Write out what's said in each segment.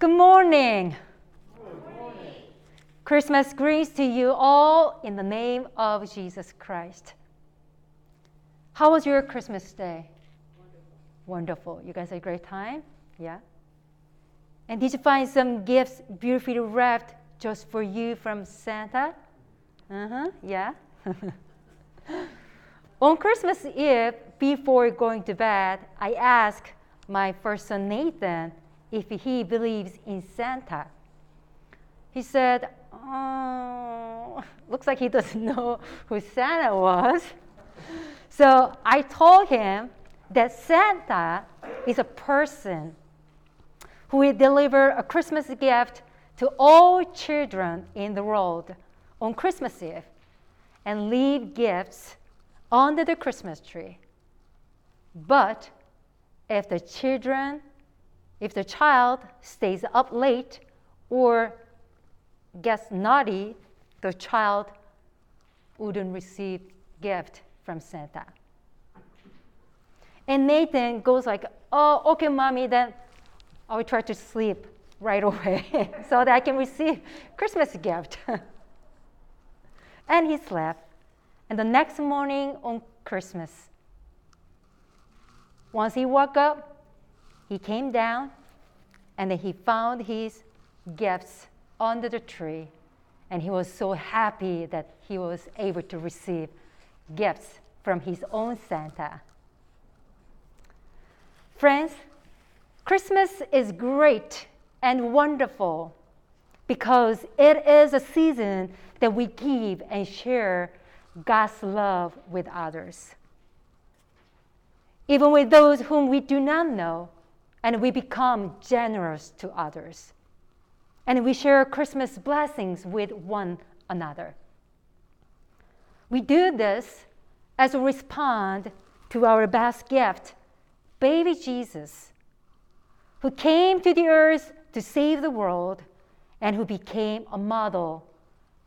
Good morning. Christmas greetings to you all in the name of Jesus Christ. How was your Christmas day? Wonderful. Wonderful. You guys had a great time? Yeah? And did you find some gifts beautifully wrapped just for you from Santa? Uh huh. Yeah. On Christmas Eve, before going to bed, I asked my first son Nathan if he believes in Santa. He said, Oh, looks like he doesn't know who Santa was. So I told him that Santa is a person who will deliver a Christmas gift to all children in the world on Christmas Eve and leave gifts under the Christmas tree. But if the children, if the child stays up late or gets naughty, the child wouldn't receive gift from Santa. And Nathan goes like, "Oh, okay, mommy, then I will try to sleep right away so that I can receive Christmas gift." and he slept. And the next morning on Christmas, once he woke up, he came down and then he found his gifts under the tree. And he was so happy that he was able to receive gifts from his own Santa. Friends, Christmas is great and wonderful because it is a season that we give and share God's love with others. Even with those whom we do not know, and we become generous to others. And we share Christmas blessings with one another. We do this as a response to our best gift, baby Jesus, who came to the earth to save the world and who became a model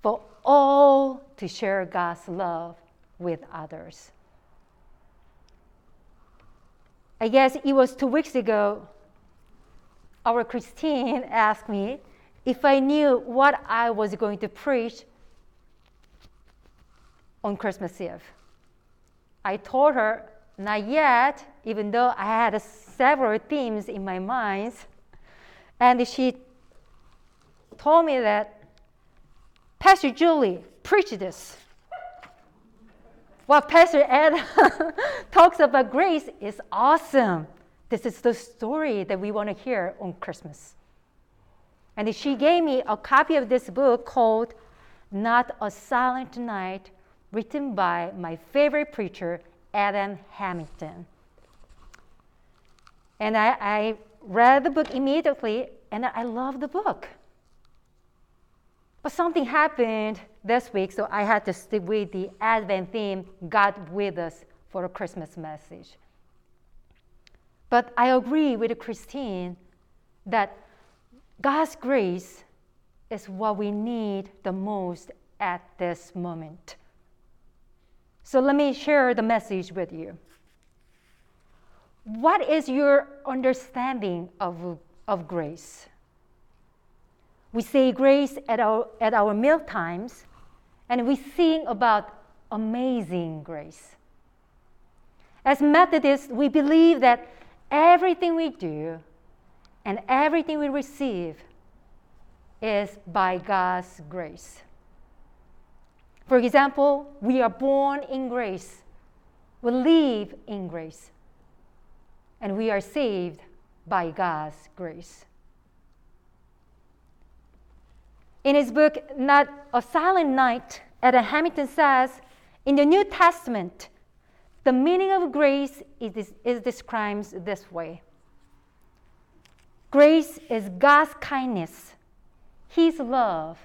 for all to share God's love with others. I guess it was two weeks ago, our Christine asked me if I knew what I was going to preach on Christmas Eve. I told her, not yet, even though I had several themes in my mind. And she told me that Pastor Julie, preached this. What Pastor Ed talks about grace is awesome. This is the story that we want to hear on Christmas. And she gave me a copy of this book called Not a Silent Night, written by my favorite preacher, Adam Hamilton. And I, I read the book immediately, and I love the book. But something happened this week, so I had to stick with the Advent theme, God with us, for a Christmas message. But I agree with Christine that God's grace is what we need the most at this moment. So let me share the message with you. What is your understanding of, of grace? We say grace at our, at our meal times, and we sing about amazing grace. As Methodists, we believe that everything we do and everything we receive is by God's grace. For example, we are born in grace, we live in grace, and we are saved by God's grace. In his book, Not a Silent Night, Adam Hamilton says, in the New Testament, the meaning of grace is, is described this way Grace is God's kindness, His love,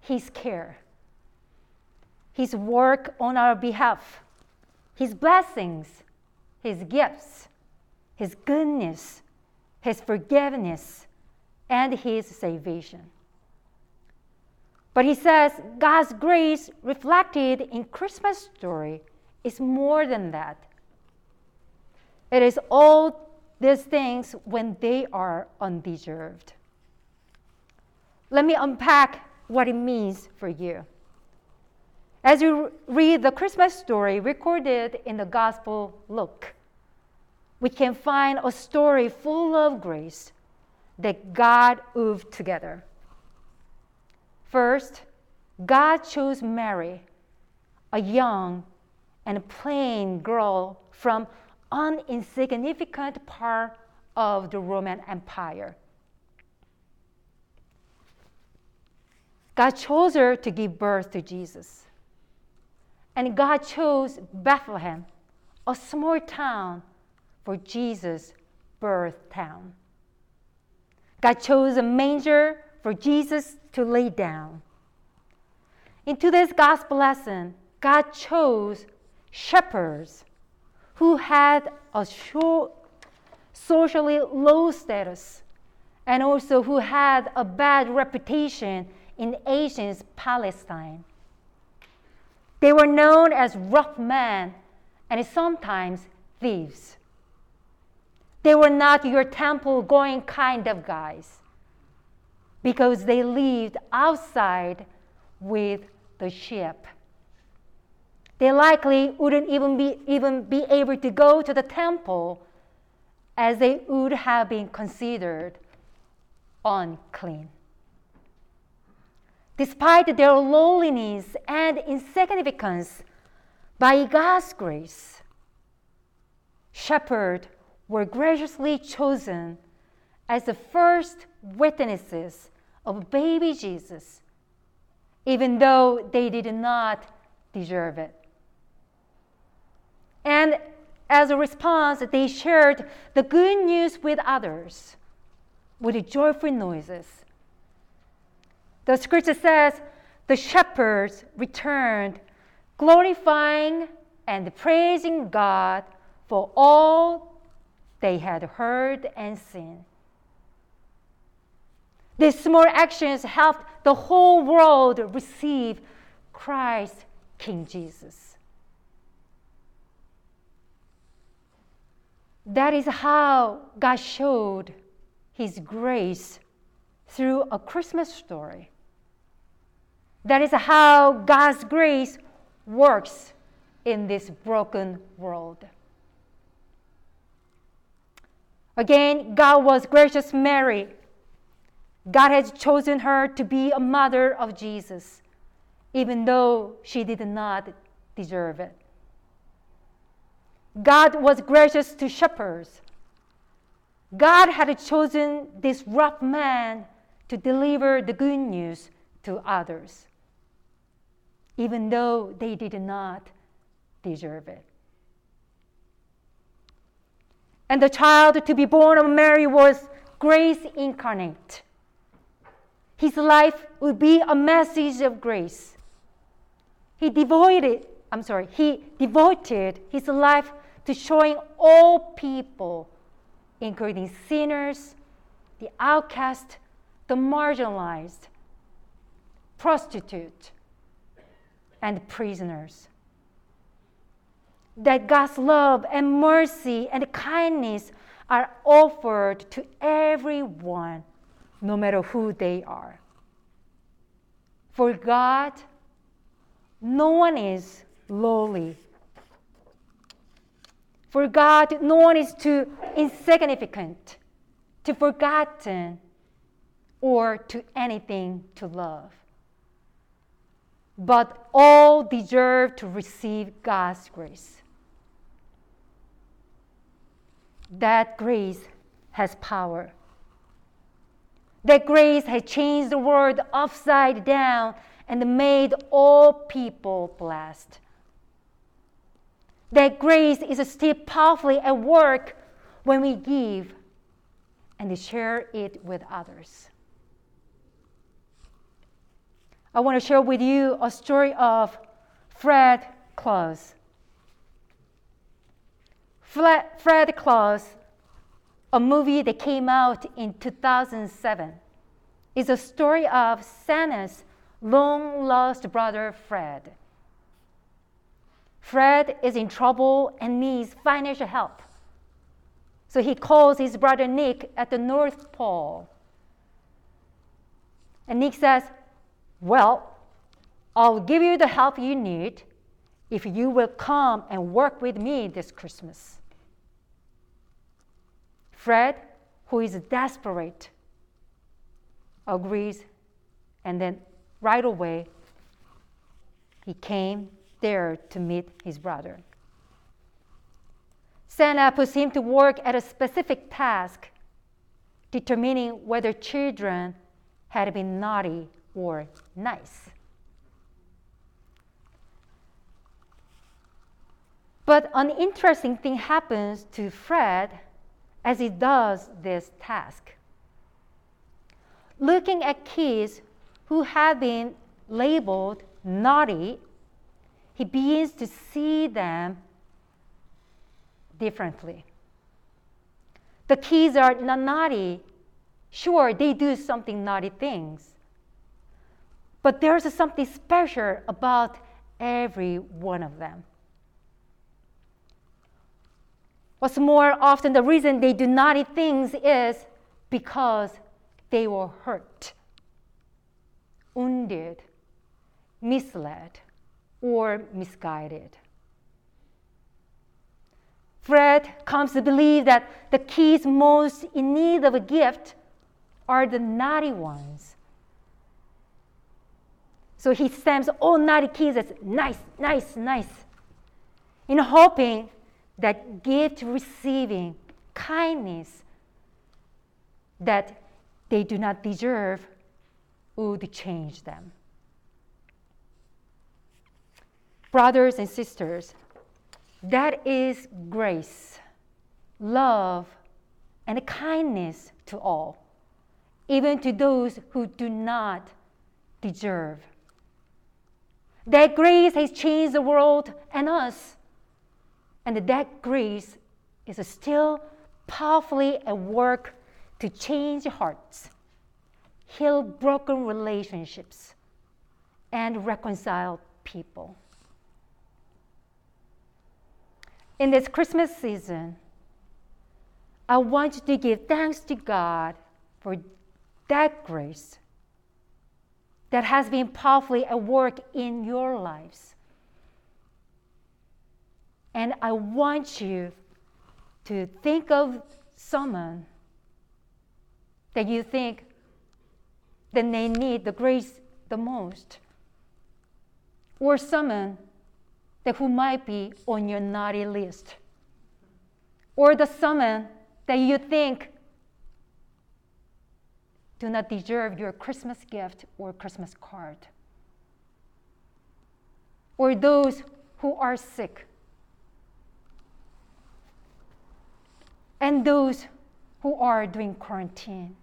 His care, His work on our behalf, His blessings, His gifts, His goodness, His forgiveness, and His salvation. But he says God's grace reflected in Christmas story is more than that. It is all these things when they are undeserved. let me unpack what it means for you. As you read the Christmas story recorded in the Gospel Luke, we can find a story full of grace that God wove together. First, God chose Mary, a young and plain girl from an insignificant part of the Roman Empire. God chose her to give birth to Jesus. And God chose Bethlehem, a small town, for Jesus' birth town. God chose a manger for Jesus to lay down. In today's gospel lesson, God chose shepherds who had a short, socially low status and also who had a bad reputation in ancient Palestine. They were known as rough men and sometimes thieves. They were not your temple going kind of guys because they lived outside with the sheep. They likely wouldn't even be, even be able to go to the temple as they would have been considered unclean. Despite their lowliness and insignificance, by God's grace, shepherds were graciously chosen as the first witnesses of baby Jesus, even though they did not deserve it. And as a response, they shared the good news with others with joyful noises. The scripture says, the shepherds returned, glorifying and praising God for all they had heard and seen. These small actions helped the whole world receive Christ, King Jesus. That is how God showed His grace through a Christmas story. That is how God's grace works in this broken world. Again, God was gracious Mary. God has chosen her to be a mother of Jesus, even though she did not deserve it. God was gracious to shepherds. God had chosen this rough man to deliver the good news to others, even though they did not deserve it. And the child to be born of Mary was grace incarnate. His life would be a message of grace. He devoted, I'm sorry, he devoted his life to showing all people, including sinners, the outcast, the marginalized, prostitute, and prisoners that God's love and mercy and kindness are offered to everyone, no matter who they are. For God, no one is lowly. For God, no one is too insignificant, too forgotten, or to anything to love. But all deserve to receive God's grace. that grace has power. That grace has changed the world upside down and made all people blessed. That grace is still powerfully at work when we give and share it with others. I want to share with you a story of Fred Claus. Fred Claus, a movie that came out in 2007, is a story of Santa's long lost brother Fred. Fred is in trouble and needs financial help. So he calls his brother Nick at the North Pole. And Nick says, Well, I'll give you the help you need if you will come and work with me this Christmas. Fred, who is desperate, agrees, and then right away he came there to meet his brother. Santa puts him to work at a specific task, determining whether children had been naughty or nice. But an interesting thing happens to Fred as he does this task. Looking at kids who have been labeled naughty, he begins to see them differently. The kids are not naughty. Sure, they do something naughty things. But there's something special about every one of them. What's more often, the reason they do naughty things is because they were hurt, wounded, misled, or misguided. Fred comes to believe that the kids most in need of a gift are the naughty ones. So he stamps all naughty kids as nice, nice, nice, in hoping that gift receiving kindness that they do not deserve would change them. Brothers and sisters, that is grace, love, and kindness to all, even to those who do not deserve. That grace has changed the world and us. And that grace is still powerfully at work to change hearts, heal broken relationships, and reconcile people in this Christmas season, I want you to give thanks to God for that grace that has been powerfully at work in your lives. And I want you to think of someone that you think that they need the grace the most, or someone that who might be on your naughty list, or the someone that you think do not deserve your Christmas gift or Christmas card, or those who are sick, and those who are doing quarantine,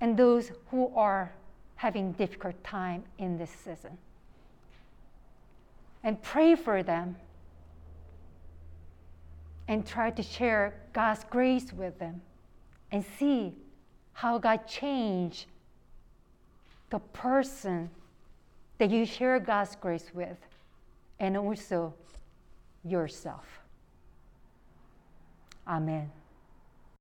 and those who are having difficult time in this season. And pray for them. And try to share God's grace with them. And see how God changed the person that you share God's grace with. And also yourself. 아멘.